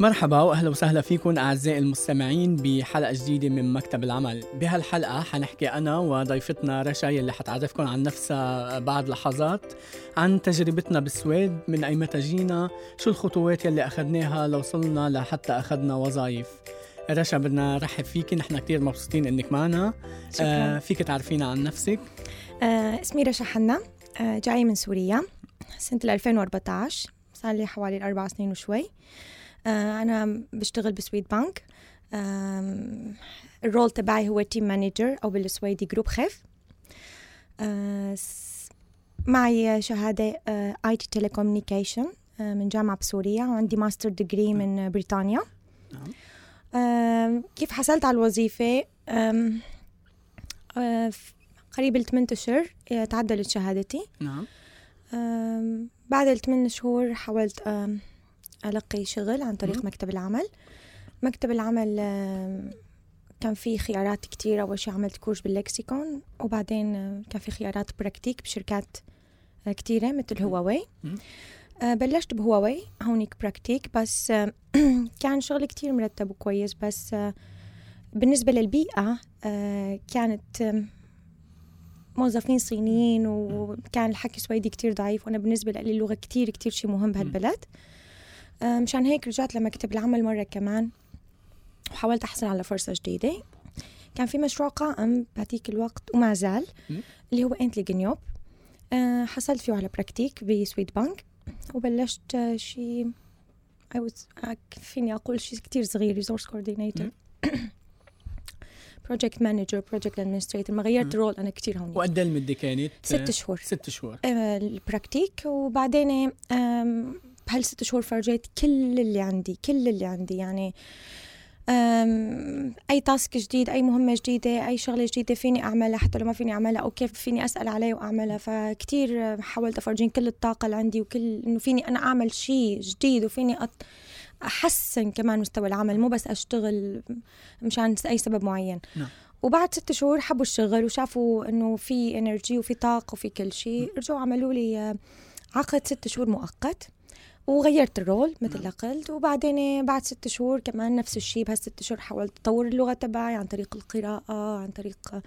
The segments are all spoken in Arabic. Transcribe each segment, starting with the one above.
مرحبا وأهلا وسهلا فيكم أعزائي المستمعين بحلقة جديدة من مكتب العمل. بهالحلقة حنحكي أنا وضيفتنا رشا يلي حتعرفكم عن نفسها بعد لحظات عن تجربتنا بالسويد من اي متى جينا شو الخطوات يلي أخذناها لوصلنا لحتى أخذنا وظائف رشا بدنا نرحب فيكي نحن كثير مبسوطين إنك معنا. شكرا. آه فيك تعرفينا عن نفسك. آه اسمي رشا حنا. آه جاية من سوريا سنة 2014 صار لي حوالي أربع سنين وشوي. آه أنا بشتغل ب Swedbank آه ال role تبعي هو team manager أو بالسويدي gruppchef. آه معي شهادة IT telecommunication من جامعة بسوريا. وعندي master degree من بريطانيا. نعم. كيف حصلت على الوظيفة؟ آه، قريب الثمان أشهر آه، تعدلت شهادتي. نعم. بعد الثمان شهور حاولت ألقي شغل عن طريق مم. مكتب العمل. مكتب العمل كان في خيارات كتير. أول شي عملت كورس بال Lexicon وبعدين كان في خيارات praktik بشركات آه، كتيرة مثل هواوي. آه، بلشت بهواوي هونيك praktik. بس كان شغل كتير مرتب وكويس. بس آه، بالنسبة للبيئة كانت موظفين صينيين وكان الحكي سويدي كتير ضعيف. وأنا بالنسبة لي اللغة كتير كتير شي مهم. بهالبلد. مشان هيك رجعت لمكتب العمل مرة كمان وحاولت أحصل على فرصة جديدة. كان في مشروع قائم بهديك الوقت وما زال. اللي هو Äntligen jobb. آه، حصلت فيه على praktik ب Swedbank وبلشت آه، شي I was, آه، فيني أقول شيء كتير صغير resource coordinator project manager project administrator ما غيرت مم. ال role أنا كتير هون. وقد إيه المدة كانت؟ ست شهور. ست شهور. آه، ال praktik. وبعدين بهالست شهور فرجيت؟ كل اللي عندي كل اللي عندي. يعني أي task جديد أي مهمة جديدة أي شغلة جديدة فيني أعملها حتى لو ما فيني أعملها أو كيف فيني أسأل عليه وأعملها. فكتير حاولت أفرجين كل الطاقة اللي عندي وكل إنه فيني أنا أعمل شيء جديد وفيني أت... أحسن كمان مستوى العمل مو بس أشتغل مشان أي سبب معين. نعم. وبعد ست شهور حبوا الشغل وشافوا إنه في energy وفي طاقة وفي كل شيء. رجعوا عملوا لي عقد ست شهور مؤقت. وغيرت ال role مثل. ما قلت وبعدين بعد ست شهور كمان نفس الشيء بهالست شهور حاولت أطور اللغة تبعي عن طريق القراءة عن طريق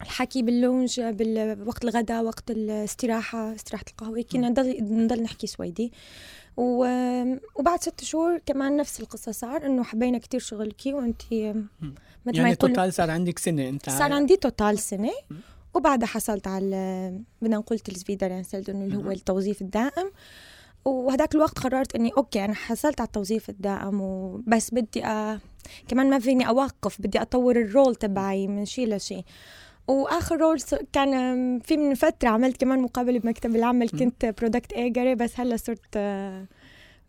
الحكي بال lunch بوقت الغداء وقت الاستراحة استراحة القهوة كنا نضل نضل نحكي سويدي. وبعد ست شهور كمان نفس القصة صار إنه حبينا كتير شغلك وانت مثل ما يعني يقولوا total صار عندك سنة أنت صار عندي total سنة. وبعدها حصلت على بدنا نقول tillsvidare انه اللي هو. التوظيف الدائم. وهداك الوقت قررت إني okay أنا حصلت على التوظيف الدائم وبس بدي أ... كمان ما فيني أوقف بدي أطور ال role تبعي من شيء لشيء وآخر role كان في من فترة عملت كمان مقابلة بمكتب العمل. كنت produktägare بس هلأ صرت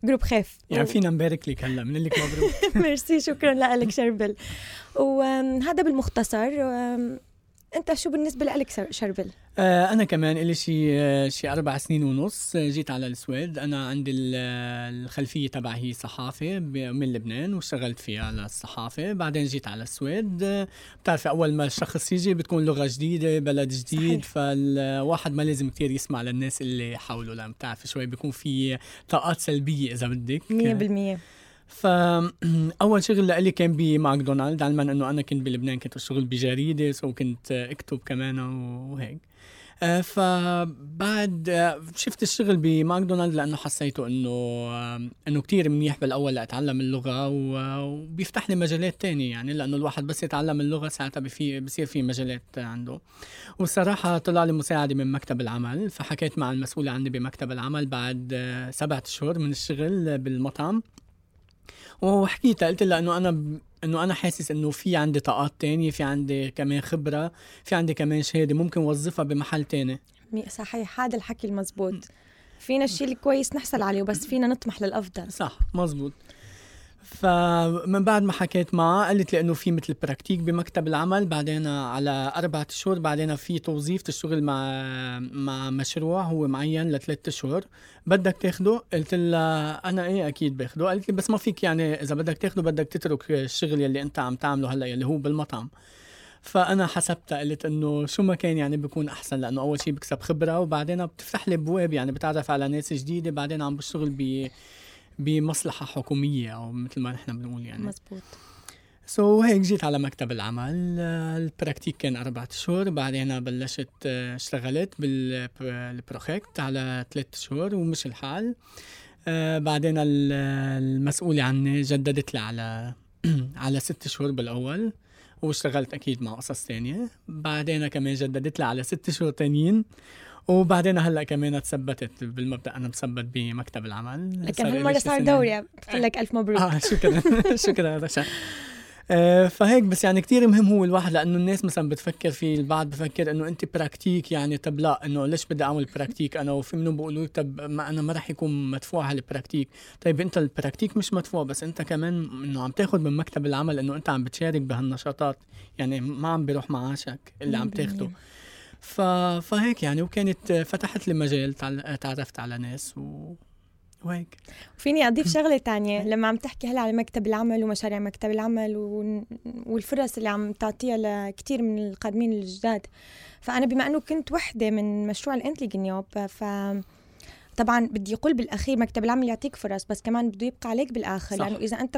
gruppchef. يعني فينا نبارك لك هلأ من لك مبروك. ميرسي شكرا لك شربل. وهذا بالمختصر. أنت شو بالنسبة لك شربل؟ آه، أنا كمان إلي شي آه، شي أربع سنين ونص آه، جيت على السويد. أنا عندي آه، الخلفية تبعي هي صحافة ب- من لبنان واشتغلت فيها على الصحافة. بعدين جيت على السويد. بتعرفي أول ما الشخص يجي بتكون لغة جديدة بلد جديد. صحيح. فالواحد ما لازم كتير يسمع للناس اللي حوله لأن بتعرفي شوي بيكون في طاقات سلبية إذا بدك. 100% فاول شغل لإلي كان بماكدونالد علما إنه أنا كنت بلبنان كنت أشتغل بجريدة سو كنت أكتب كمان وهيك. آه، فبعد آه، شفت الشغل بماكدونالد لأنه حسيته إنه آه، إنه كتير منيح بالأول لأتعلم اللغة وبيفتح لي مجالات تانية يعني لأنه الواحد بس يتعلم اللغة ساعتها بفي بصير في مجالات عنده. والصراحه طلع لي مساعدة من مكتب العمل فحكيت مع المسؤوله عندي بمكتب العمل بعد سبعة أشهر من الشغل بالمطعم. وحكيتها قلت لها إنه أنا إنه أنا حاسس إنه في عندي طاقات تانية في عندي كمان خبرة في عندي كمان شهادة ممكن وظفها بمحل تاني. صحيح هذا الحكي المزبوط. فينا الشيء الكويس نحصل عليه وبس فينا نطمح للأفضل. صح مزبوط. فمن بعد ما حكيت معها قالت لي إنه في مثل براكتيك بمكتب العمل بعدين على أربعة شهور بعدين في توظيف تشتغل مع مع مشروع هو معين لثلاثة اشهر بدك تاخده؟ قلت لها أنا إيه أكيد باخده. قالت لي بس ما فيك يعني إذا بدك تاخده بدك تترك الشغل يلي أنت عم تعمله هلأ يلي هو بالمطعم. فأنا حسبتها قلت إنه شو ما كان يعني بيكون أحسن لأنه أول شيء بكسب خبرة وبعدين بتفتح لي أبواب يعني بتعرف على ناس جديدة بعدين عم بشتغل ب بمصلحة حكومية أو مثل ما نحن بنقول يعني. مزبوط. سو so, هيك جيت على مكتب العمل. ال praktik كان أربعة شهور. بعدين بلشت اشتغلت بال project على ثلاث شهور ومشي الحال. آه، بعدين المسؤولة عني جددت لي على على ست شهور بالأول واشتغلت أكيد مع قصص تانية. بعدين كمان جددت لي على ست شهور تانيين وبعدين هلا كمان تثبتت بالمبدأ أنا مثبت بمكتب العمل. لكن هالمره صار دوري بقول لك ألف مبروك. آه شكرا شكرا رشا آه، فهيك بس يعني كتير مهم هو الواحد لأنه الناس مثلا بتفكر في البعض بفكر إنه أنت praktik يعني طب لا إنه ليش بدي أعمل praktik؟ أنا وفي منهم بيقولوا طب ما أنا ما راح يكون مدفوع على ال praktik طيب أنت ال praktik مش مدفوع بس أنت كمان إنه عم تاخذ من مكتب العمل إنه أنت عم بتشارك بهالنشاطات. يعني ما عم بيروح معاشك اللي عم تاخده. ف... فهيك يعني وكانت فتحت لي مجال تعرفت على ناس و... وهيك. فيني أضيف شغلة تانية لما عم تحكي هلا على مكتب العمل ومشاريع مكتب العمل والفرص اللي عم تعطيها لكثير من القادمين الجداد فأنا بما إنه كنت وحدة من مشروع الإنتليجنيوب ف طبعا بدي أقول بالأخير مكتب العمل يعطيك فرص بس كمان بده يبقى عليك بالآخر صح. لأنه إذا أنت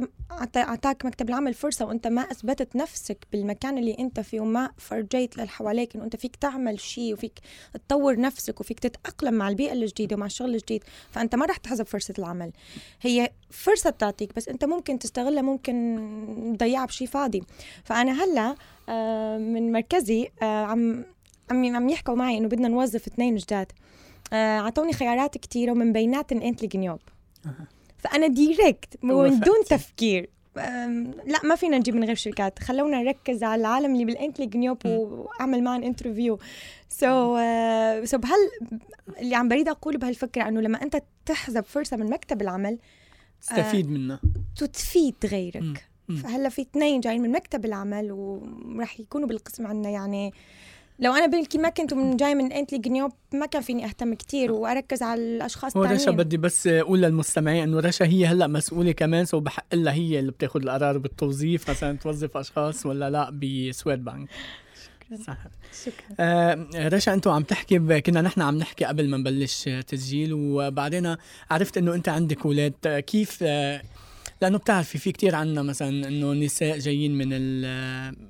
أعطاك مكتب العمل فرصة وأنت ما أثبتت نفسك بالمكان اللي أنت فيه وما فرجيت للي حواليك إنه أنت فيك تعمل شيء وفيك تطور نفسك وفيك تتأقلم مع البيئة الجديدة ومع الشغل الجديد فأنت ما رح تحظى بفرصه العمل. هي فرصة بتعطيك بس أنت ممكن تستغلها ممكن تضيعها بشيء فاضي. فأنا هلأ آه، من مركزي آه، عم عم عم يحكوا معي إنه بدنا نوظف اثنين جداد. أعطوني خيارات كثيره ومن بيناتهم Äntligen jobb فأنا direkt من دون تفكير. لا ما فينا نجيب من غير شركات. خلونا نركز على العالم اللي ب Äntligen jobb وأعمل معهم interview so so بهال اللي عم بريد أقوله بهالفكرة إنه لما أنت تحظى بفرصة من مكتب العمل تستفيد منها. تفيد غيرك. فهلا في اثنين جايين من مكتب العمل وراح يكونوا بالقسم عندنا يعني لو أنا بلكي ما كنت من جاي من Äntligen jobb ما كان فيني أهتم كتير وأركز على الأشخاص الثانيين رشا بدي بس أقول للمستمعين إنه رشا هي هلأ مسؤولة كمان so بحق لها هي اللي بتاخذ القرار بالتوظيف مثلا توظف أشخاص ولا لأ ب Swedbank صح شكرا. آه رشا أنتم عم تحكي كنا نحن عم نحكي قبل ما نبلش تسجيل وبعدين عرفت إنه أنت عندك أولاد. كيف آه لأنه بتعرفي في كتير عنا مثلا إنه نساء جايين من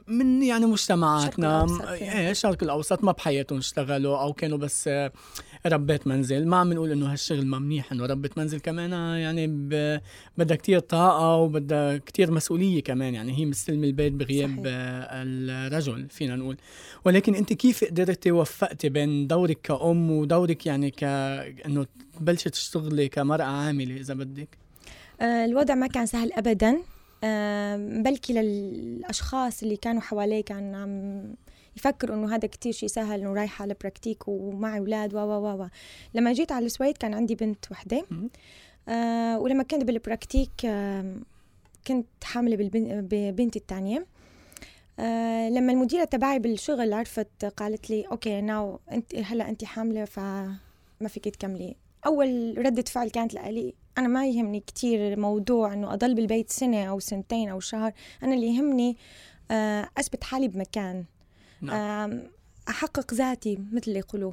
من يعني مجتمعاتنا. إيه الشرق الأوسط ما بحياتهم اشتغلوا أو كانوا بس ربات منزل. ما عم نقول إنه هالشغل ما منيح إنه ربة منزل كمان يعني بدها كتير طاقة وبدها كتير مسؤولية كمان يعني هي مستلمة البيت بغياب صحيح. الرجل فينا نقول. ولكن أنت كيف قدرتي وفقتي بين دورك كأم ودورك يعني ك إنه تبلشي تشتغلي كمرأة عاملة إذا بدك؟ آه، الوضع ما كان سهل ابدا. آه، بلكي للاشخاص اللي كانوا حوالي كان عم يفكروا إنه هذا كتير شيء سهل إنه رايحة على praktik ومعي أولاد و و و لما جيت على السويد كان عندي بنت وحدة. آه ولما كنت بال praktik آه كنت حاملة ببنتي الثانية. آه لما المديرة تبعي بالشغل عرفت قالت لي أوكي ناو انت هلأ أنت حاملة فما فيك تكملي. أول ردة فعل كانت لي أنا ما يهمني كتير موضوع إنه أضل بالبيت سنة أو سنتين أو شهر أنا اللي يهمني آه، أثبت حالي بمكان نعم. أحقق ذاتي مثل اللي يقولوا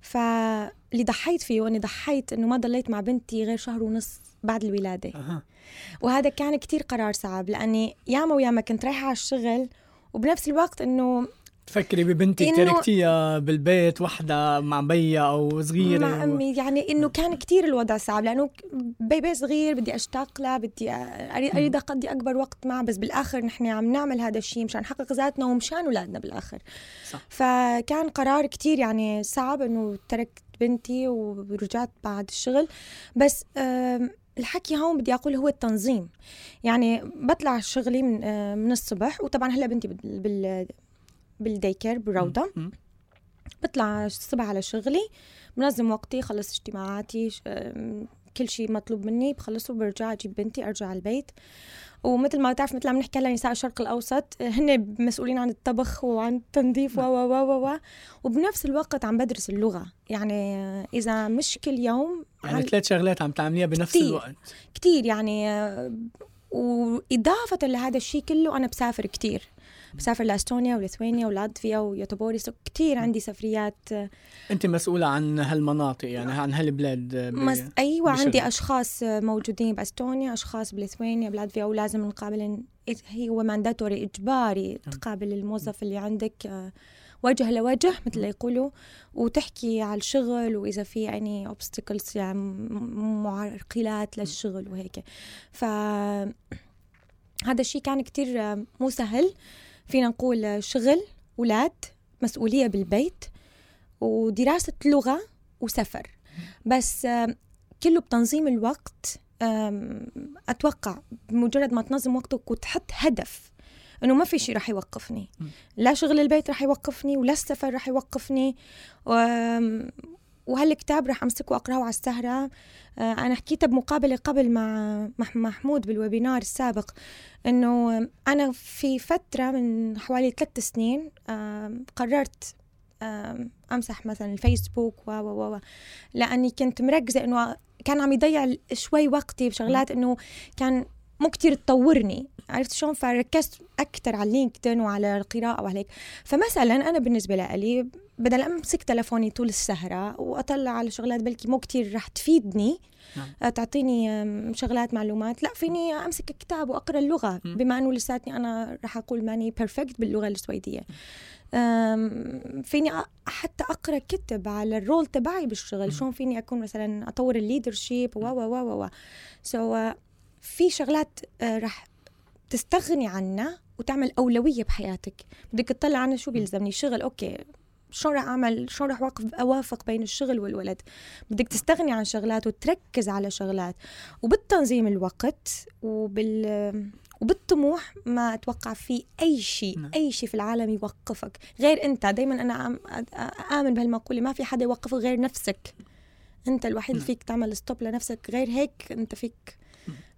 فاللي ضحيت فيه وأني ضحيت إنه ما ضليت مع بنتي غير شهر ونص بعد الولادة أه. وهذا كان كتير قرار صعب لأني ياما وياما كنت رايحة على الشغل وبنفس الوقت إنه تفكري ببنتك تركتيها بالبيت وحدة مع بيا أو صغيرة مع أمي. يعني إنه كان كتير الوضع صعب لأنه بيبي صغير بدي أشتاق له بدي أريد أقضي أكبر وقت معه بس بالآخر نحن عم نعمل هذا الشيء مشان نحقق ذاتنا ومشان أولادنا بالآخر. صح. فكان قرار كتير يعني صعب إنه تركت بنتي ورجعت بعد الشغل. بس الحكي هون بدي أقول هو التنظيم. يعني بطلع شغلي من من الصبح وطبعا هلأ بنتي بال بالديكر بالروضة. بطلع الصبح على شغلي بنظم وقتي خلص اجتماعاتي كل شيء مطلوب مني بخلصه برجع أجيب بنتي أرجع على البيت. ومثل ما تعرف مثل ما بنحكي هلا نساء الشرق الأوسط هن مسؤولين عن الطبخ وعن التنظيف و و و و وبنفس الوقت عم بدرس اللغة. يعني إذا مش كل يوم يعني ثلاث شغلات عم تعمليها بنفس كتير. الوقت. كثير يعني وإضافة لهذا الشيء كله أنا بسافر كثير بسافر لإستونيا وليثوانيا ولاتفيا ويوتوبوري سو كثير عندي سفريات أنت مسؤولة عن هالمناطق يعني عن هالبلاد ب... مس... أيوه بشغل. عندي أشخاص موجودين بإستونيا أشخاص بليثوانيا بلاتفيا ولازم نقابل هو mandatory إجباري تقابل الموظف اللي عندك آه، وجه لوجه مثل ما يقولوا وتحكي على الشغل وإذا في يعني obstacles يعني معرقلات للشغل وهيك. ف هذا الشيء كان كتير آه، مو سهل. فينا نقول شغل ولاد مسؤولية بالبيت ودراسة لغة وسفر. بس كله بتنظيم الوقت. آم، أتوقع بمجرد ما تنظم وقتك وتحط هدف إنه ما في شيء رح يوقفني. لا شغل البيت رح يوقفني ولا السفر رح يوقفني. وهالكتاب رح امسكه وأقرأه على السهرة؟ آه، أنا حكيتها بمقابلة قبل مع محمود بالويبينار السابق إنه أنا في فترة من حوالي ثلاث سنين قررت أمسح مثلا الفيسبوك و و و لأني كنت مركزة إنه كان عم يضيع شوي وقتي بشغلات إنه كان مو كتير تطورني. عرفت شلون؟ فركزت أكثر على LinkedIn وعلى القراءة وهيك فمثلا أنا بالنسبة لي بدل أمسك تلفوني طول السهرة وأطلع على شغلات بلكي مو كتير رح تفيدني نعم. آه، تعطيني شغلات معلومات لا فيني أمسك كتاب وأقرأ اللغة. بما إنه لساتني أنا رح أقول ماني perfect باللغة السويدية. فيني حتى أقرأ كتب على ال role تبعي بالشغل. شلون فيني أكون مثلا أطور ال leadership و و و و so في شغلات آه، رح تستغني عنها وتعمل أولوية بحياتك. بدك تطلع عنها شو بيلزمني؟ شغل. okay شلون رح أعمل؟ شلون رح اوقف أوافق بين الشغل والولد؟ بدك تستغني عن شغلات وتركز على شغلات. وبالتنظيم الوقت وبال وبالطموح ما أتوقع في أي شيء نعم. أي شيء في العالم يوقفك. غير أنت. دائما أنا آمن بهالمقولة ما في حدا يوقفك غير نفسك. أنت الوحيد اللي نعم. فيك تعمل ستوب لنفسك. غير هيك أنت فيك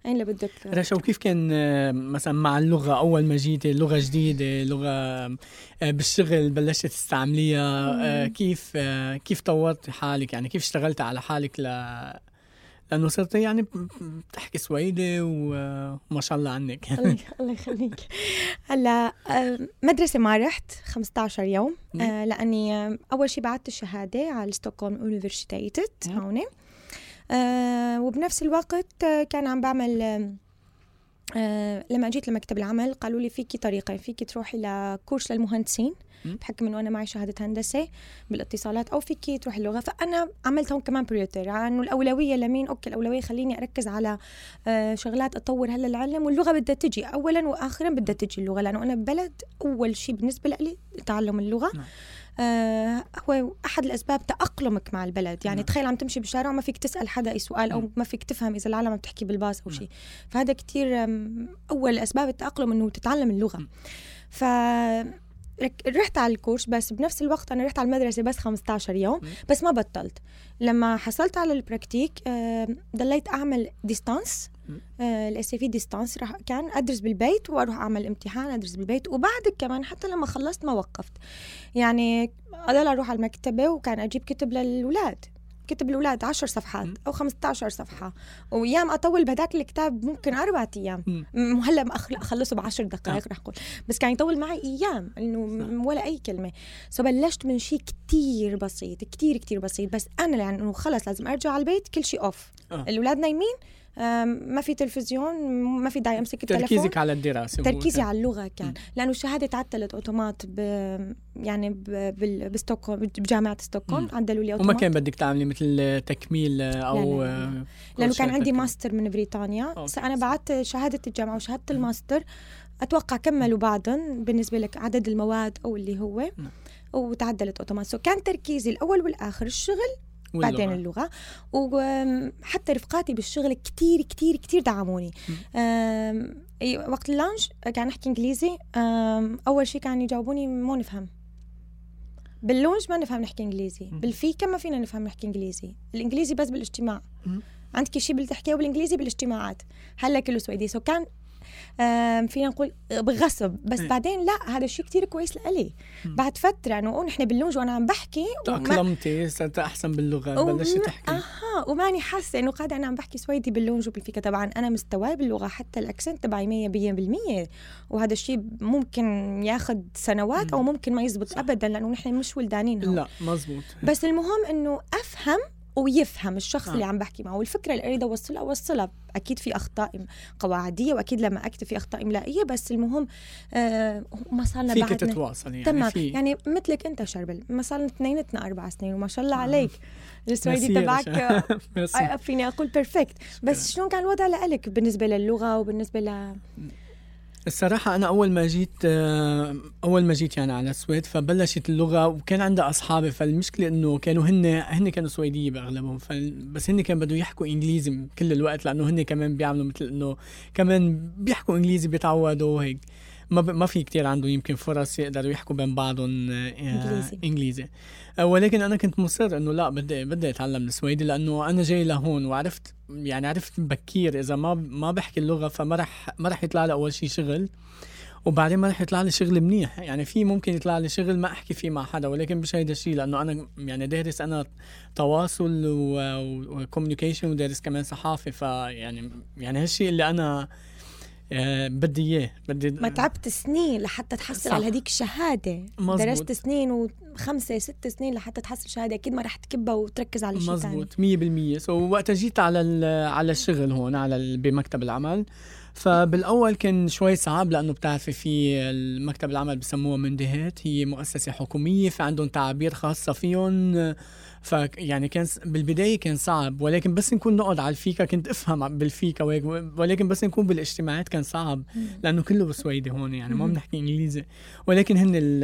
أين اللي بدك؟ رشا وكيف كان آه، مثلا مع اللغة؟ أول ما جيتي لغة جديدة لغة آه، بالشغل بلشت تستعمليها آه،. كيف كيف طورتي حالك؟ يعني كيف اشتغلتي على حالك ل لأنه صرتي يعني بتحكي سويدي وما شاء الله عنك. الله الله يخليك. هلأ مدرسة ما رحت 15 يوم. لأني أول شيء بعثت الشهادة على Stockholms universitet. هون. وبنفس الوقت آه، كان عم بعمل آه، آه، لما جيت لمكتب العمل قالوا لي فيكي طريقين فيكي تروحي لكورس للمهندسين. بحكم انه أنا معي شهادة هندسة بالاتصالات أو فيكي تروحي اللغة فأنا عملت هون كمان priority إنه الأولوية لمين okay الأولوية خليني أركز على آه، شغلات أطور هلا العلم واللغة بدها تجي اولا واخرا بدها تجي اللغة لأنه أنا ببلد أول شيء بالنسبة لي تعلم اللغة نعم. آه هو أحد الأسباب تأقلمك مع البلد يعني نعم. تخيل عم تمشي بالشارع وما فيك تسأل حدا أي سؤال أو نعم. ما فيك تفهم إذا العالم عم تحكي بالباص أو نعم. شيء فهذا كتير آم، أول أسباب التأقلم إنه تتعلم اللغة. ف رحت على الكورس بس بنفس الوقت أنا رحت على المدرسة بس 15 يوم. بس ما بطلت لما حصلت على ال praktik ضليت أعمل distans. ال SFI distans راح كان أدرس بالبيت وأروح أعمل امتحان أدرس بالبيت. وبعد كمان حتى لما خلصت ما وقفت. يعني اضل أروح على المكتبة وكان أجيب كتب للاولاد كتب الاولاد 10 صفحات. أو 15 صفحة. وايام أطول بهداك الكتاب ممكن أربع أيام. مم. م- هلا ما أخل- أخلصه بعشر دقائق آه. رح أقول. بس كان يطول معي أيام إنه ولا أي كلمة. so بلشت من شيء كتير بسيط كتير كتير بسيط. بس أنا يعني انه خلص لازم أرجع على البيت كل شيء off آه. الاولاد نايمين ما في تلفزيون ما في داعي أمسك التليفون تركيزك على الدراسة هو تركيزي. على اللغة كان مم. لأنه الشهادة تعطلت automatiskt يعني. بستوكهولم بجامعة ستوكهولم. عدلوا لي وما automatiskt كان بدك تعملي مثل تكميل أو لا، لا، لا. آه، لأنه كان عندي. ماستر من بريطانيا okay. بس أنا بعت شهادة الجامعة وشهادة الماستر أتوقع كملوا بعضهم بالنسبة لك عدد المواد أو اللي هو نعم. وتعدلت automatiskt so كان تركيزي الأول والآخر الشغل واللغة. بعدين اللغة. وحتى رفقاتي بالشغل كتير كتير كتير دعموني. وقت ال lunch كان احكي إنجليزي. أم، أول شيء كانوا يجاوبوني مو نفهم. بال lunch ما نفهم نحكي إنجليزي. بال fika ما فينا نفهم نحكي إنجليزي. الإنجليزي بس بالاجتماع. عندك شيء بدك تحكيه بالانجليزي بالإجتماعات. هلا كله سويدي. so كان فينا نقول بغصب. بس إيه. بعدين لا هذا الشيء كتير كويس لإلي. بعد فترة انه نحن بال lunch وأنا عم بحكي تأقلمتي صرت أحسن باللغة وما- بلشتي تحكي. أها وماني حاسة إنه قاعدة أنا عم بحكي سويدي بال lunch وبال fika طبعا أنا مستواي باللغة حتى ال accent تبعي 100% وهذا الشيء ممكن ياخذ سنوات أو ممكن ما يزبط صح. ابدا لأنه نحن مش ولدانين هون. لا مزبوط. بس المهم إنه أفهم ويفهم الشخص آه. اللي عم بحكي معه والفكرة اللي أريد أوصلها أوصلها أكيد في أخطاء قواعدية وأكيد لما أكتب في أخطاء إملائية بس المهم آه ما صار لنا فيك تتواصل يعني تمام. في يعني مثلك أنت شربل ما صار لنا اثنيناتنا أربع سنين وما شاء الله عليك. السويدي تبعك. آه، فيني أقول perfect بس شلون كان الوضع لك بالنسبة للغة وبالنسبة ل الصراحة أنا أول ما جيت آه، أول ما جيت يعني على السويد فبلشت اللغة وكان عندي أصحابي فالمشكلة إنه كانوا هن هن كانوا سويدية بأغلبهم. بس هن كانوا بدهم يحكوا إنجليزي كل الوقت لأنه هن كمان بيعملوا مثل إنه كمان بيحكوا إنجليزي بيتعودوا وهيك ما ب... ما في كتير عندهم يمكن فرص يقدروا يحكوا بين بعضهم آه، إنجليزي. إنجليزي آه، ولكن أنا كنت مصر إنه لا بدي بدي أتعلم السويدي لأنه أنا جاي لهون وعرفت يعني عرفت بكير إذا ما ما بحكي اللغة فما رح ما رح يطلع لي أول شيء شغل وبعدين ما رح يطلع لي شغل منيح يعني في ممكن يطلع لي شغل ما أحكي فيه مع حدا ولكن مش هيدا الشيء لأنه أنا يعني دارس أنا تواصل و communication ودارس كمان صحافة فيعني يعني هالشيء اللي أنا آه، بدي إياه بدي ما تعبت سنين لحتى تحصل صح. على هذيك الشهادة. مزبوط. درست سنين وخمسة ست سنين لحتى تحصل شهادة. أكيد ما رح تكبها وتركز على شيء ثاني مزبوط 100% so وقت جيت على على الشغل هون على بمكتب العمل فبالأول كان شوي صعب لأنه بتعرفي في المكتب العمل بسموها myndighet. هي مؤسسة حكومية فعندهم تعابير خاصة فيهم. ف يعني كان بالبداية كان صعب ولكن بس نكون نقعد على الفيكا كنت أفهم بالفيكا وهيك ولكن بس نكون بالاجتماعات كان صعب لأنه كله بسويدي هون يعني ما. بنحكي إنجليزي ولكن هن ال-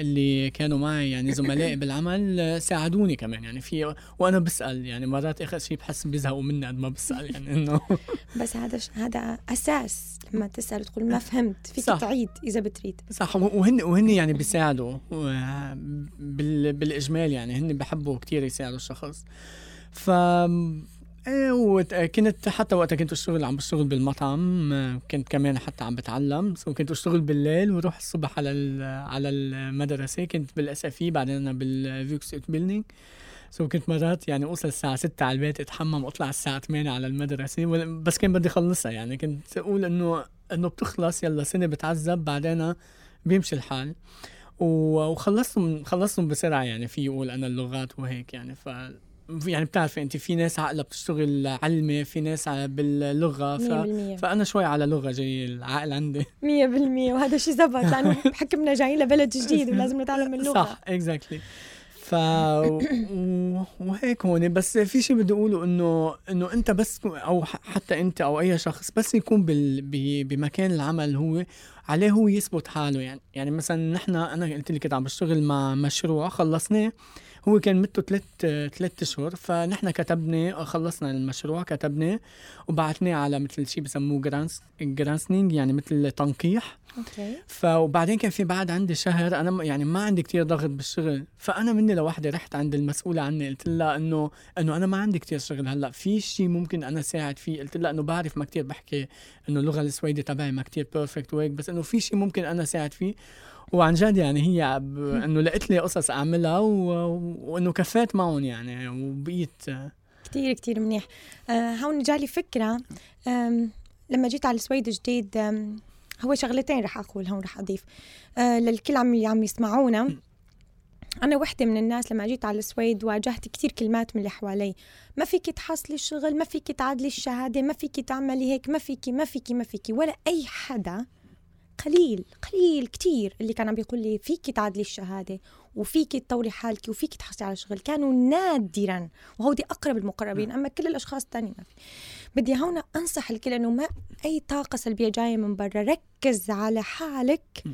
اللي كانوا معي يعني زملائي بالعمل ساعدوني كمان يعني في وأنا بسأل يعني مرات آخر شيء بحس بيزهقوا مني قد ما بسأل يعني إنه بس هذا. هذا أساس لما تسأل تقول ما فهمت فيك صح. تعيد إذا بتريد صح وهن وهن يعني بيساعدوا بال بالإجمال يعني هن بحبوا كتير يساعدوا الشخص. ف إيه وت- كنت حتى وقتها كنت أشتغل عم بشتغل بالمطعم كنت كمان حتى عم بتعلم. so كنت أشتغل بالليل وروح الصبح على على المدرسة. كنت بال SFI بعدين أنا بال vuxenutbildning so كنت مرات يعني أوصل الساعة 6 على البيت أتحمم واطلع الساعة 8 على المدرسة. بس كان بدي أخلصها يعني. كنت أقول إنه إنه بتخلص يلا سنة بتعذب بعدين بيمشي الحال. وخلصتهم خلصتهم بسرعة يعني في يقول أنا اللغات وهيك يعني ف يعني بتعرفي أنت في ناس عقلها بتشتغل علمي في ناس باللغة ف... 100% فأنا شوي على لغة جاي العقل عندي. 100% وهذا الشيء زبط لأنه بحكمنا جايين لبلد جديد ولازم نتعلم اللغة. صح اكزاكتلي ف وهيك هون. بس في شيء بدي أقوله انه إنه أنت بس أو حتى أنت أو أي شخص بس يكون بال ب- بمكان العمل هو عليه هو يثبت حاله يعني. يعني مثلا نحن أنا قلت لك كنت عم بشتغل مع مشروع خلصناه هو كان مدته ثلاث ثلاث اشهر فنحن كتبنا خلصنا المشروع كتبناه وبعثناه على مثل شيء بسموه grans- granskning يعني مثل تنقيح. okay. فوبعدين كان في بعد عندي شهر أنا يعني ما عندي كتير ضغط بالشغل فأنا مني لوحدي رحت عند المسؤولة عني قلت لها إنه إنه أنا ما عندي كتير شغل هلأ في شيء ممكن أنا ساعد فيه؟ قلت لها إنه بعرف ما كتير بحكي إنه اللغة السويدي تبعي ما كتير perfect وهيك بس إنه في شيء ممكن أنا ساعد فيه؟ وعن جد يعني هي ب... إنه لقيت لي قصص أعملها و... وإنه كفيت معهم يعني وبقيت كتير كتير منيح. آه هون جالي فكرة. لما جيت على السويد جديد هو شغلتين رح أقول هون رح أضيف. آه للكل عم اللي عم يسمعونا. أنا وحدة من الناس لما جيت على السويد واجهت كتير كلمات من اللي حوالي. ما فيك تحصلي الشغل ما فيك تعادلي الشهادة ما فيك تعملي هيك ما فيك ما فيك ما فيك ولا أي حدا قليل قليل كتير اللي كان عم بيقول لي فيك تعادلي الشهادة وفيك تطوري حالك وفيك تحصلي على شغل. كانوا نادرا وهودي أقرب المقربين. أما كل الأشخاص التانية ما في. بدي هون أنصح الكل إنه ما أي طاقة سلبية جاية من برا ركز على حالك.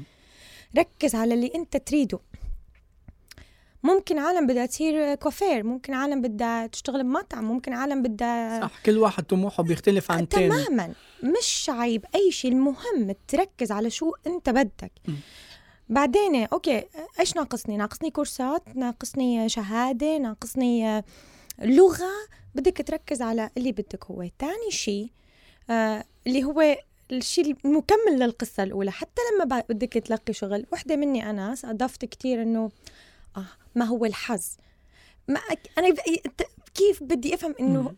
ركز على اللي أنت تريده. ممكن عالم بدها تصير كوافير ممكن عالم بدها تشتغل بمطعم ممكن عالم بدها صح كل واحد طموحه بيختلف عن الثاني تماما. مش عيب أي شيء المهم تركز على شو أنت بدك. م. بعدين okay إيش ناقصني؟ ناقصني كورسات ناقصني شهادة ناقصني لغة. بدك تركز على اللي بدك هو. تاني شيء آه اللي هو الشيء المكمل للقصة الأولى. حتى لما بدك تلقي شغل وحدة مني أنا صادفت كتير إنه آه ما هو الحظ؟ ما أنا كيف بدي أفهم إنه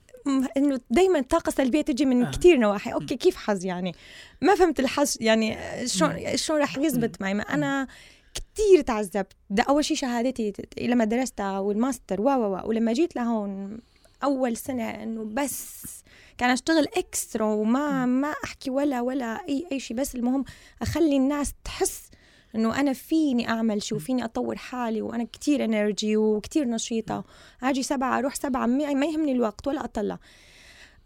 إنه دائما الطاقه السلبيه تجي من آه. كثير نواحي. okay كيف حظ يعني؟ ما فهمت الحظ يعني شلون شلون رح يزبط معي؟ ما أنا كثير تعذبت. ده أول شيء شهادتي لما درستها والماستر و و ولما جيت لهون أول سنة إنه بس كان أشتغل extra وما ما أحكي ولا ولا أي أي شيء بس المهم أخلي الناس تحس إنه أنا فيني أعمل شيء وفيني أطور حالي وأنا كتير energy وكتير نشيطة. آجي سبعة أروح سبعة ما يهمني الوقت ولا أطلع.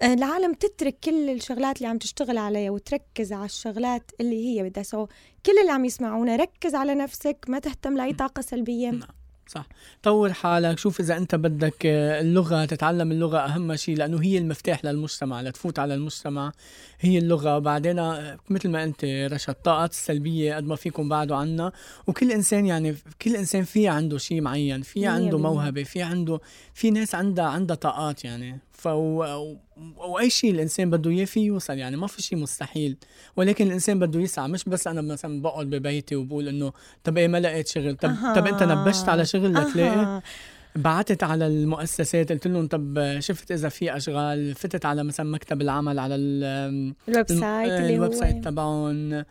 آه، العالم تترك كل الشغلات اللي عم تشتغل عليها وتركز على الشغلات اللي هي بدها. so كل اللي عم يسمعونا ركز على نفسك ما تهتم لأي طاقة سلبية. نعم. صح. طور حالك شوف إذا أنت بدك آه، اللغة تتعلم اللغة أهم شيء لأنه هي المفتاح للمجتمع لتفوت على المجتمع. هي اللغة. وبعدين آه، مثل ما أنت رشا الطاقات السلبية قد ما فيكم بعدوا عنا. وكل إنسان يعني كل إنسان في عنده شيء معين في عنده موهبة في عنده في ناس عندها عندها طاقات يعني. ف واي شيء الإنسان بده إياه فيه يوصل يعني ما في شيء مستحيل. ولكن الإنسان بده يسعى مش بس أنا مثلا بقعد ببيتي وبقول إنه طب إيه ما لقيت شغل؟ طب أه. طب أنت نبشت على شغل لتلاقي أه. بعثت على المؤسسات قلت لهم طب شفت إذا في أشغال؟ فتت على مثلا مكتب العمل على ال website اللي ال website تبعهم.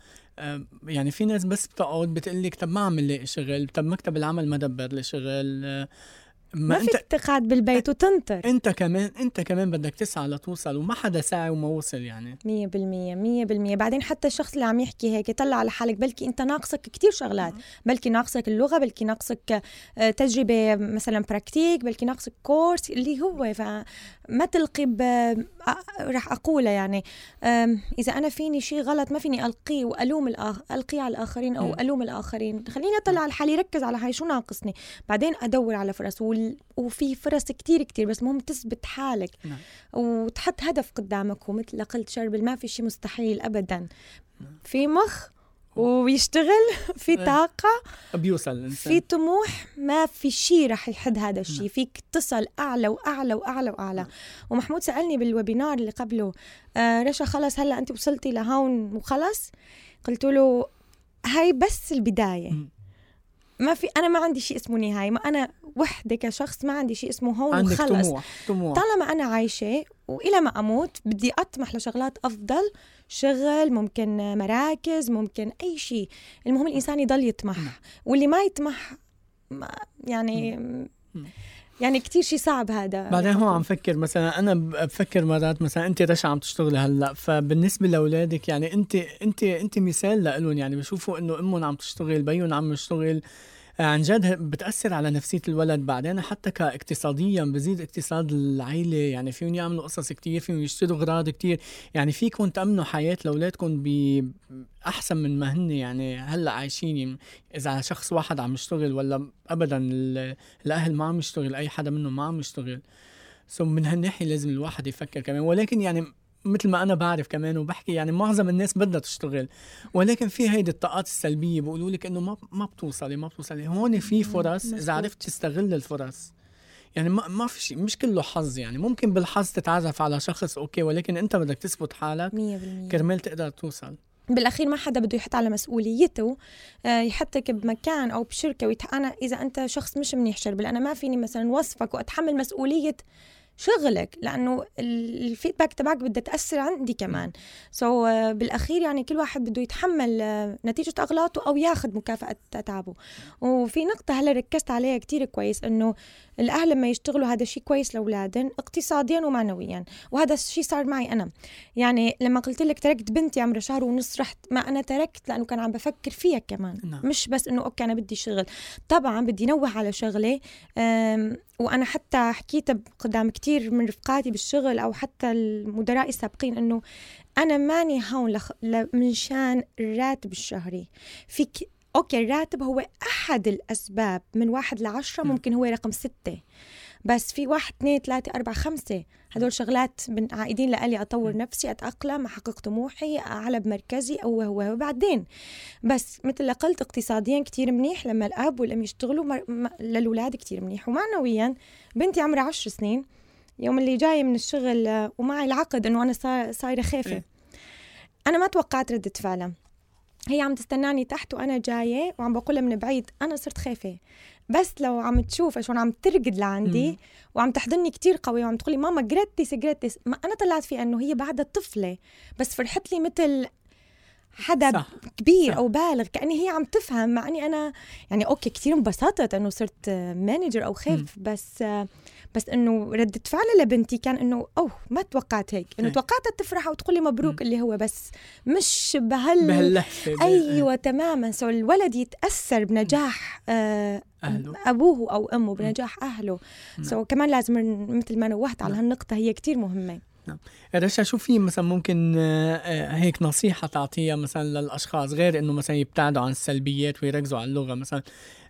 يعني في ناس بس بتقعد بتقول لك طب ما عم لاقي شغل؟ طب مكتب العمل ما دبر لي شغل. ما, ما في تقعد بالبيت وتنطر أنت كمان أنت كمان بدك تسعى لتوصل وما حدا ساعي وما وصل يعني. مية بالمية مية بالمية. بعدين حتى الشخص اللي عم يحكي هيك طلع على حالك بلكي أنت ناقصك كتير شغلات. بلكي ناقصك اللغة بلكي ناقصك آه، تجربة مثلا praktik بلكي ناقصك كورس اللي هو فما تلقي ب... رح أقولها يعني. إذا أنا فيني شيء غلط ما فيني القيه وألوم الآخ... القيه على الآخرين أو ألوم الآخرين. خليني أطلع على حالي ركز على هاي شو ناقصني. بعدين أدور على فرص. وال وفي فرص كتير كتير بس المهم تثبت حالك نعم. وتحط هدف قدامك ومثل قلت شربل ما في شيء مستحيل ابدا. في مخ وبيشتغل في إيه. طاقة بيوصل الإنسان. في طموح ما في شيء رح يحد هذا الشيء نعم. فيك تصل أعلى وأعلى وأعلى وأعلى. ومحمود سألني بالويبينار اللي قبله آه رشا خلص هلأ أنت وصلتي لهون وخلص قلت له هاي بس البداية. ما في أنا ما عندي شيء اسمه نهاية ما أنا وحدة كشخص ما عندي شيء اسمه هون عندك وخلص. طموح طموح. طالما أنا عايشة وإلى ما أموت بدي أطمح لشغلات أفضل شغل ممكن مراكز ممكن أي شيء. المهم الإنسان يضل يطمح. واللي ما يطمح ما يعني يعني كتير شيء صعب هذا. بعدين هو عم فكر مثلا أنا بفكر مرات مثلا أنت رشا عم تشتغلي هلأ؟ فبالنسبة لأولادك يعني أنت أنت أنت مثال لهم يعني بشوفوا إنه أمهم عم تشتغل بيهم عم يشتغل. عن جد بتأثر على نفسية الولد بعدين حتى كاقتصاديا بزيد اقتصاد العائله يعني فيهم يعملوا قصص كتير فيهم يشتروا اغراض كتير. يعني فيكم تأمنوا حياة لأولادكم أحسن من ما هن. يعني هلأ عايشين إذا شخص واحد عم يشتغل ولا ابدا الأهل ما عم يشتغل أي حدا منهم ما عم يشتغل. so من هالناحية لازم الواحد يفكر كمان. ولكن يعني مثل ما أنا بعرف كمان وبحكي يعني معظم الناس بدها تشتغل ولكن في هيدي الطاقات السلبية بيقولوا لك إنه ما ما بتوصلي ما بتوصلي. هون في فرص إذا عرفت تستغل الفرص. يعني ما ما في شيء مش كله حظ يعني. ممكن بالحظ تتعرف على شخص okay ولكن أنت بدك تثبت حالك 100% كرمال تقدر توصل. بالأخير ما حدا بده يحط على مسؤوليته آه، يحطك بمكان أو بشركة ويتح... أنا إذا أنت شخص مش منيح شربل أنا ما فيني مثلا وصفك وأتحمل مسؤولية شغلك لأنه الفيدباك تبعك بدها تأثر عندي كمان. سو so, uh, بالأخير يعني كل واحد بده يتحمل uh, نتيجة أغلاطه أو ياخذ مكافأة تعبه. وفي نقطة هلا ركزت عليها كتير كويس إنه الأهل لما يشتغلوا هذا شيء كويس لاولادهم اقتصاديا ومعنويا وهذا الشيء صار معي أنا. يعني لما قلت لك تركت بنتي عمرها شهر ونص رحت ما أنا تركت لأنه كان عم بفكر فيها كمان. نعم. مش بس إنه okay أنا بدي شغل. طبعا بدي نوه على شغله وأنا حتى حكيت قدام كثير من رفقاتي بالشغل أو حتى المدراء السابقين إنه أنا ماني هون لخ... منشان الراتب الشهري. فيك okay الراتب هو أحد الأسباب من واحد لعشرة ممكن هو رقم ستة. بس في واحد اثنين ثلاثة أربعة خمسة. هدول شغلات عائدين لألي أطور نفسي أتأقلم أحقق طموحي أعلى بمركزي أو هو وبعدين بس مثل ما قلت اقتصاديا كتير منيح لما الأب والأم يشتغلوا مر... للأولاد كتير منيح. ومعنويا بنتي عمرها عشر سنين. يوم اللي جاية من الشغل ومعي العقد إنه أنا صايرة خايفة. أنا ما توقعت ردة فعلها. هي عم تستناني تحت وأنا جاية وعم بقولها من بعيد أنا صرت خايفة. بس لو عم تشوف شلون عم تركض لعندي وعم تحضني كتير قوي وعم تقولي ماما grattis grattis ما أنا طلعت في إنه هي بعدها طفلة بس فرحت لي مثل حدا صح. كبير صح. أو بالغ كأني هي عم تفهم مع إني أنا يعني okay كثير انبسطت إنه صرت manager أو خيف بس بس إنه ردة فعلها لبنتي كان إنه أوه ما توقعت هيك إنه توقعتها تفرح وتقول لي مبروك اللي هو بس مش بهال بهاللهفه أيوه تماما so الولد يتأثر بنجاح آه أهله. أبوه أو أمه بنجاح أهله سو نعم. so كمان لازم مثل ما نوهت على نعم. هالنقطة هي كتير مهمة نعم. رشا شو في مثلا ممكن آه، آه، هيك نصيحة تعطيها مثلا للأشخاص غير إنه مثلا يبتعدوا عن السلبيات ويركزوا على اللغة مثلا.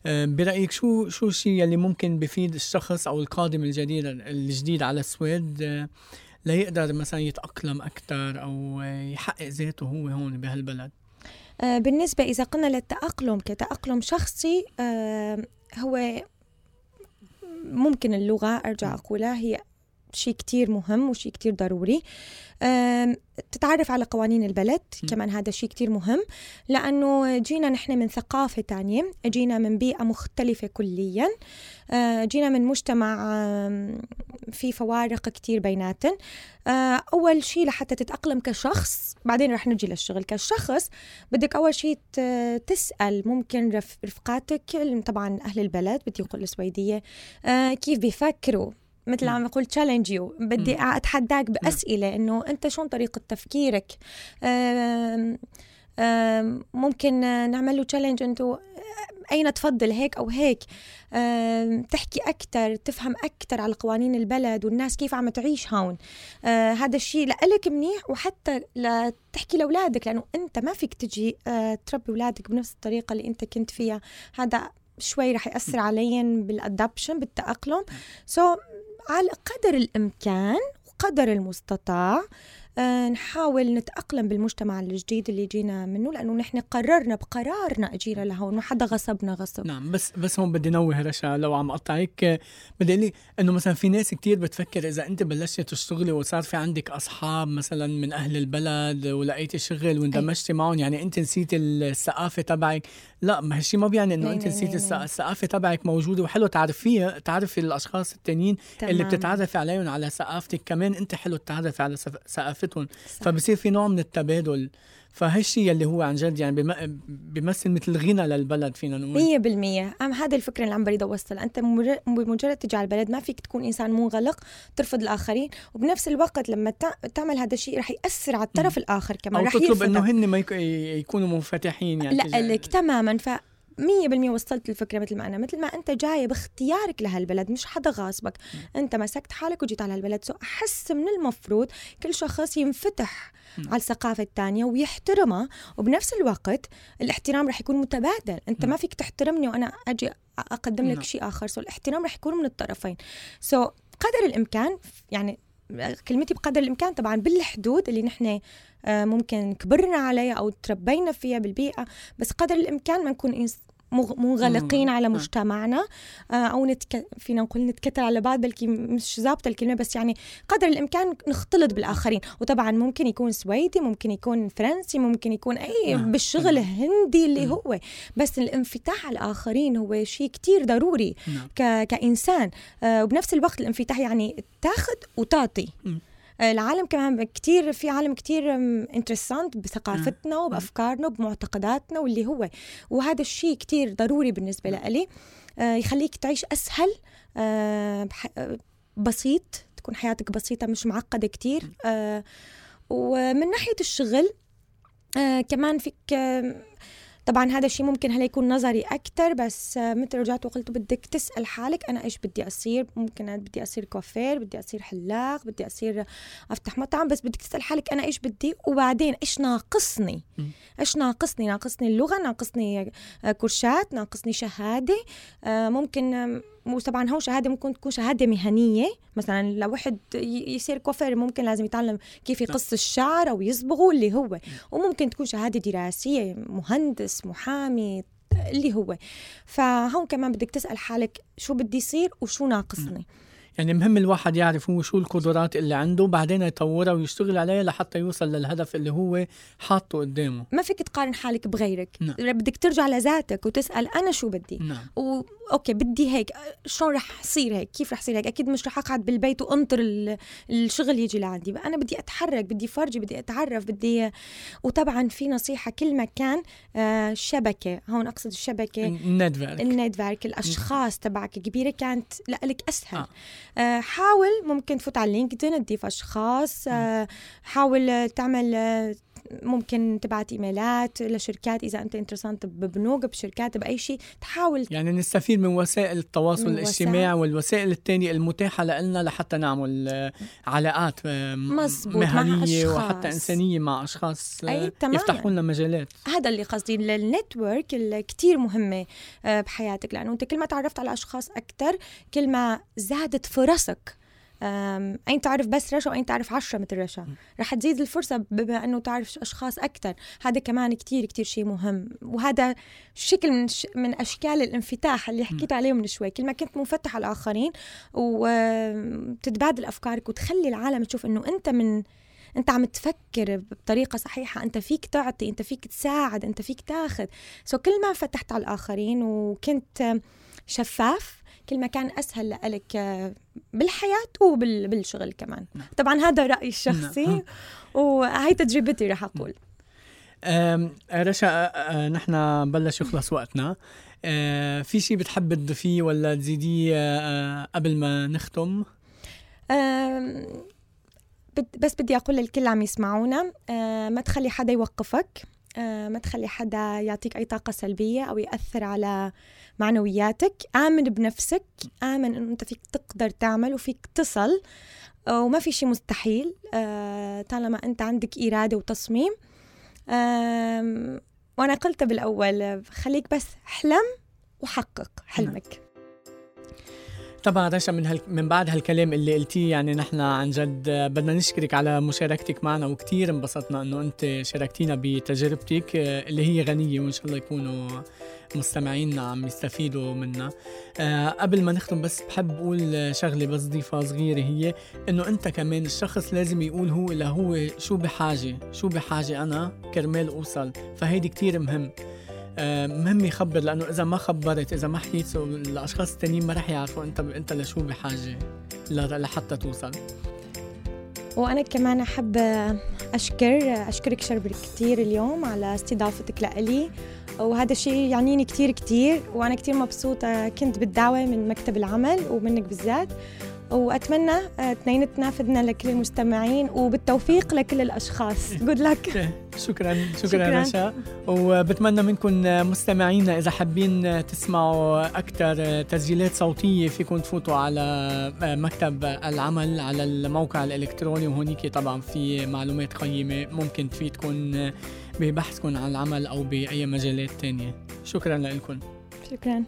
آه، برأيك شو شو الشيء اللي ممكن بفيد الشخص أو القادم الجديد الجديد على السويد ليقدر مثلا يتأقلم أكثر أو يحقق ذاته هو هون بهالبلد؟ بالنسبة إذا قلنا للتأقلم كتأقلم شخصي هو ممكن اللغة أرجع أقولها هي شيء كتير مهم وشيء كتير ضروري. تتعرف على قوانين البلد م. كمان هذا شيء كتير مهم لأنه جينا نحن من ثقافة تانية جينا من بيئة مختلفة كليا جينا من مجتمع في فوارق كتير بيناتن. أول شيء لحتى تتأقلم كشخص بعدين رح نجي للشغل. كشخص بدك أول شيء تسأل ممكن رفقاتك طبعا أهل البلد بدي أقول السويدية كيف بيفكروا؟ مثل عم بقول challenge you بدي أتحداك بأسئلة إنه أنت شلون طريقة تفكيرك؟ ممكن نعمل له challenge انتو أين تفضل هيك أو هيك؟ تحكي أكثر تفهم أكثر على قوانين البلد والناس كيف عم تعيش هون. آه هذا الشيء لإلك منيح وحتى لتحكي لأولادك لأنه أنت ما فيك تجي آه تربي أولادك بنفس الطريقة اللي أنت كنت فيها. هذا شوي رح يأثر عليهم بالادابشن بالتأقلم. سو so, على قدر الإمكان وقدر المستطاع نحاول نتأقلم بالمجتمع الجديد اللي جينا منه لأنه نحن قررنا بقرارنا أجينا لهون ما حدا غصبنا غصب. نعم بس بس هون بدي نوه رشا لو عم أقطعك بدي أقول إنه مثلا في ناس كتير بتفكر إذا أنت بلشتي تشتغلي وصار في عندك أصحاب مثلا من أهل البلد ولقيتي شغل واندمجتي معهم يعني أنت نسيتي الثقافة تبعك. لا ما هالشيء ما بيعني إنه أنت نسيتي الثقافة تبعك موجودة وحلو تعرفيها تعرفي الأشخاص التانيين اللي بتتعرفي عليهم على ثقافتك. كمان أنت حلو تتعرفي على ثقافتهم فبصير في نوع من التبادل. فهالشيء اللي هو عن جد يعني بيمثل مثل غنى للبلد فينا نقول. 100% أم هذا الفكرة اللي عم بريد اوصلها أنت بمجرد تجي على البلد ما فيك تكون إنسان منغلق ترفض الآخرين وبنفس الوقت لما تعمل هذا الشيء رح يأثر على الطرف. الآخر كمان. أو رح تطلب إنه هن ما يكونوا منفتحين يعني لا لك تماما. ف مية بالمية وصلت الفكرة مثل ما أنا. مثل ما أنت جاي باختيارك لهالبلد مش حدا غاصبك. أنت مسكت حالك وجيت على هالبلد. سو أحس من المفروض كل شخص ينفتح على الثقافة الثانية ويحترمها وبنفس الوقت الاحترام رح يكون متبادل. أنت ما فيك تحترمني وأنا أجي أقدم لك شيء آخر. so الاحترام رح يكون من الطرفين. so قدر الإمكان يعني كلمتي بقدر الإمكان طبعا بالحدود اللي نحن ممكن كبرنا عليها أو تربينا فيها بالبيئة بس قدر الإمكان ما نكون منغلقين على مجتمعنا آه، أو نتك... فينا نقول نتكتل على بعض بلكي مش ظابطة الكلمة بس يعني قدر الإمكان نختلط بالآخرين. وطبعا ممكن يكون سويدي ممكن يكون فرنسي ممكن يكون أي نعم. بالشغل هندي اللي هو. بس الانفتاح على الآخرين هو شيء كتير ضروري نعم. ك... كإنسان. آه، وبنفس الوقت الانفتاح يعني تاخذ وتعطي. العالم كمان كتير في عالم كتير انترسانت بثقافتنا وبأفكارنا وبمعتقداتنا واللي هو وهذا الشيء كتير ضروري بالنسبة لي آه، يخليك تعيش أسهل آه، بسيط تكون حياتك بسيطة مش معقدة كتير. آه، ومن ناحية الشغل كمان فيك طبعا هذا الشيء ممكن هلا يكون نظري أكثر بس مثل رجعت وقلت بدك تسأل حالك أنا إيش بدي أصير؟ ممكن أنا بدي أصير كوافير بدي أصير حلاق بدي أصير أفتح مطعم بس بدك تسأل حالك أنا إيش بدي؟ وبعدين إيش ناقصني؟ إيش ناقصني؟ ناقصني اللغة ناقصني كورسات ناقصني شهادة آه، ممكن وطبعا هون شهادة ممكن تكون شهادة مهنية. مثلا لو واحد يصير كوفر ممكن لازم يتعلم كيف يقص الشعر أو يصبغه اللي هو. وممكن تكون شهادة دراسية مهندس محامي اللي هو. فهون كمان بدك تسأل حالك شو بدي يصير وشو ناقصني. يعني مهم الواحد يعرف هو شو القدرات اللي عنده بعدين يطورها ويشتغل عليها لحتى يوصل للهدف اللي هو حاطه قدامه. ما فيك تقارن حالك بغيرك. نعم. بدك ترجع لذاتك وتسأل أنا شو بدي. نعم. و... أوكي بدي هيك. شلون رح يصير هيك؟ كيف رح يصير هيك؟ أكيد مش رح أقعد بالبيت وأنطر ال... الشغل يجي لعندي. أنا بدي أتحرك بدي فرجي بدي أتعرف بدي وطبعا في نصيحة كل مكان آه شبكة. هون أقصد الشبكة. ال network ال network الأشخاص تبعك كبيرة كانت لك أسهل. آه. آه. حاول ممكن تفوت على LinkedIn تضيف أشخاص آه حاول تعمل ممكن تبعت إيميلات لشركات إذا أنت intressant ببنوك بشركات بأي شيء تحاول يعني نستفيد من وسائل التواصل من الاجتماعي والوسائل الثانية المتاحة لنا لحتى نعمل آه، علاقات آه، مزبوط، مع مهنية أشخاص. وحتى إنسانية مع أشخاص آه، أي،. يفتحوا لنا مجالات هذا اللي قصدي النتورك اللي مهمة آه، بحياتك لأنه أنت كل ما تعرفت على أشخاص أكتر كل ما زادت فرصك أين تعرف بس رشا وأين تعرف عشرة مثل رشا؟ رح تزيد الفرصة بما أنه تعرف أشخاص أكتر. هذا كمان كتير كتير شيء مهم. وهذا شكل من, ش... من أشكال الانفتاح اللي حكيت عليه من شوي. كل ما كنت منفتح على الآخرين وتتبادل أفكارك وتخلي العالم تشوف أنه أنت من أنت عم تفكر بطريقة صحيحة. أنت فيك تعطي أنت فيك تساعد أنت فيك تاخذ. سو كل ما فتحت على الآخرين وكنت شفاف كل ما كان أسهل لك بالحياة وبالشغل كمان. نعم. طبعا هذا رأيي الشخصي. نعم. وهي تجربتي رح أقول. رشا نحن بلش يخلص وقتنا. في شيء بتحب تضيفيه ولا تزيديه قبل ما نختم؟ بس بدي أقول للكل عم يسمعونا. ما تخلي حدا يوقفك. ما تخلي حدا يعطيك أي طاقة سلبية أو يأثر على معنوياتك. آمن بنفسك. آمن انه أنت فيك تقدر تعمل وفيك تصل. وما في شيء مستحيل. أه، طالما أنت عندك إرادة وتصميم. أم، وأنا قلت بالأول خليك بس احلم وحقق حلمك. طبعا رشا من هال... من بعد هالكلام اللي قلتيه يعني نحن عن جد بدنا نشكرك على مشاركتك معنا وكتير انبسطنا إنه أنت شاركتينا بتجربتك آه، اللي هي غنية وإن شاء الله يكونوا مستمعينا عم يستفيدوا منها. أه قبل ما نختم بس بحب أقول شغلة بس ضيفه صغيرة هي إنه أنت كمان الشخص لازم يقول هو اللي هو شو بحاجة شو بحاجة أنا كرمال أوصل فهيدي كتير مهم. آه، مهم يخبر لأنه إذا ما خبرت إذا ما حكيت الأشخاص التانيين ما رح يعرفوا أنت أنت لشو بحاجة لحتى توصل. وأنا كمان أحب أشكر أشكرك شربل كثير اليوم على استضافتك لإلي. وهذا الشيء يعنيني كثير كثير وأنا كثير مبسوطة كنت بالدعوة من مكتب العمل ومنك بالذات. وأتمنى آه، اثنيناتنا فدنا لكل المستمعين وبالتوفيق لكل الأشخاص. جود لك شكرا شكرا. رشا. وبتمنى منكم مستمعينا إذا حابين تسمعوا أكثر تسجيلات صوتية فيكم تفوتوا على مكتب العمل على الموقع الإلكتروني وهونيك طبعا في معلومات قيمة ممكن تفيدكم ببحثكم عن العمل أو بأي مجالات تانية. شكرا لكم. شكرا.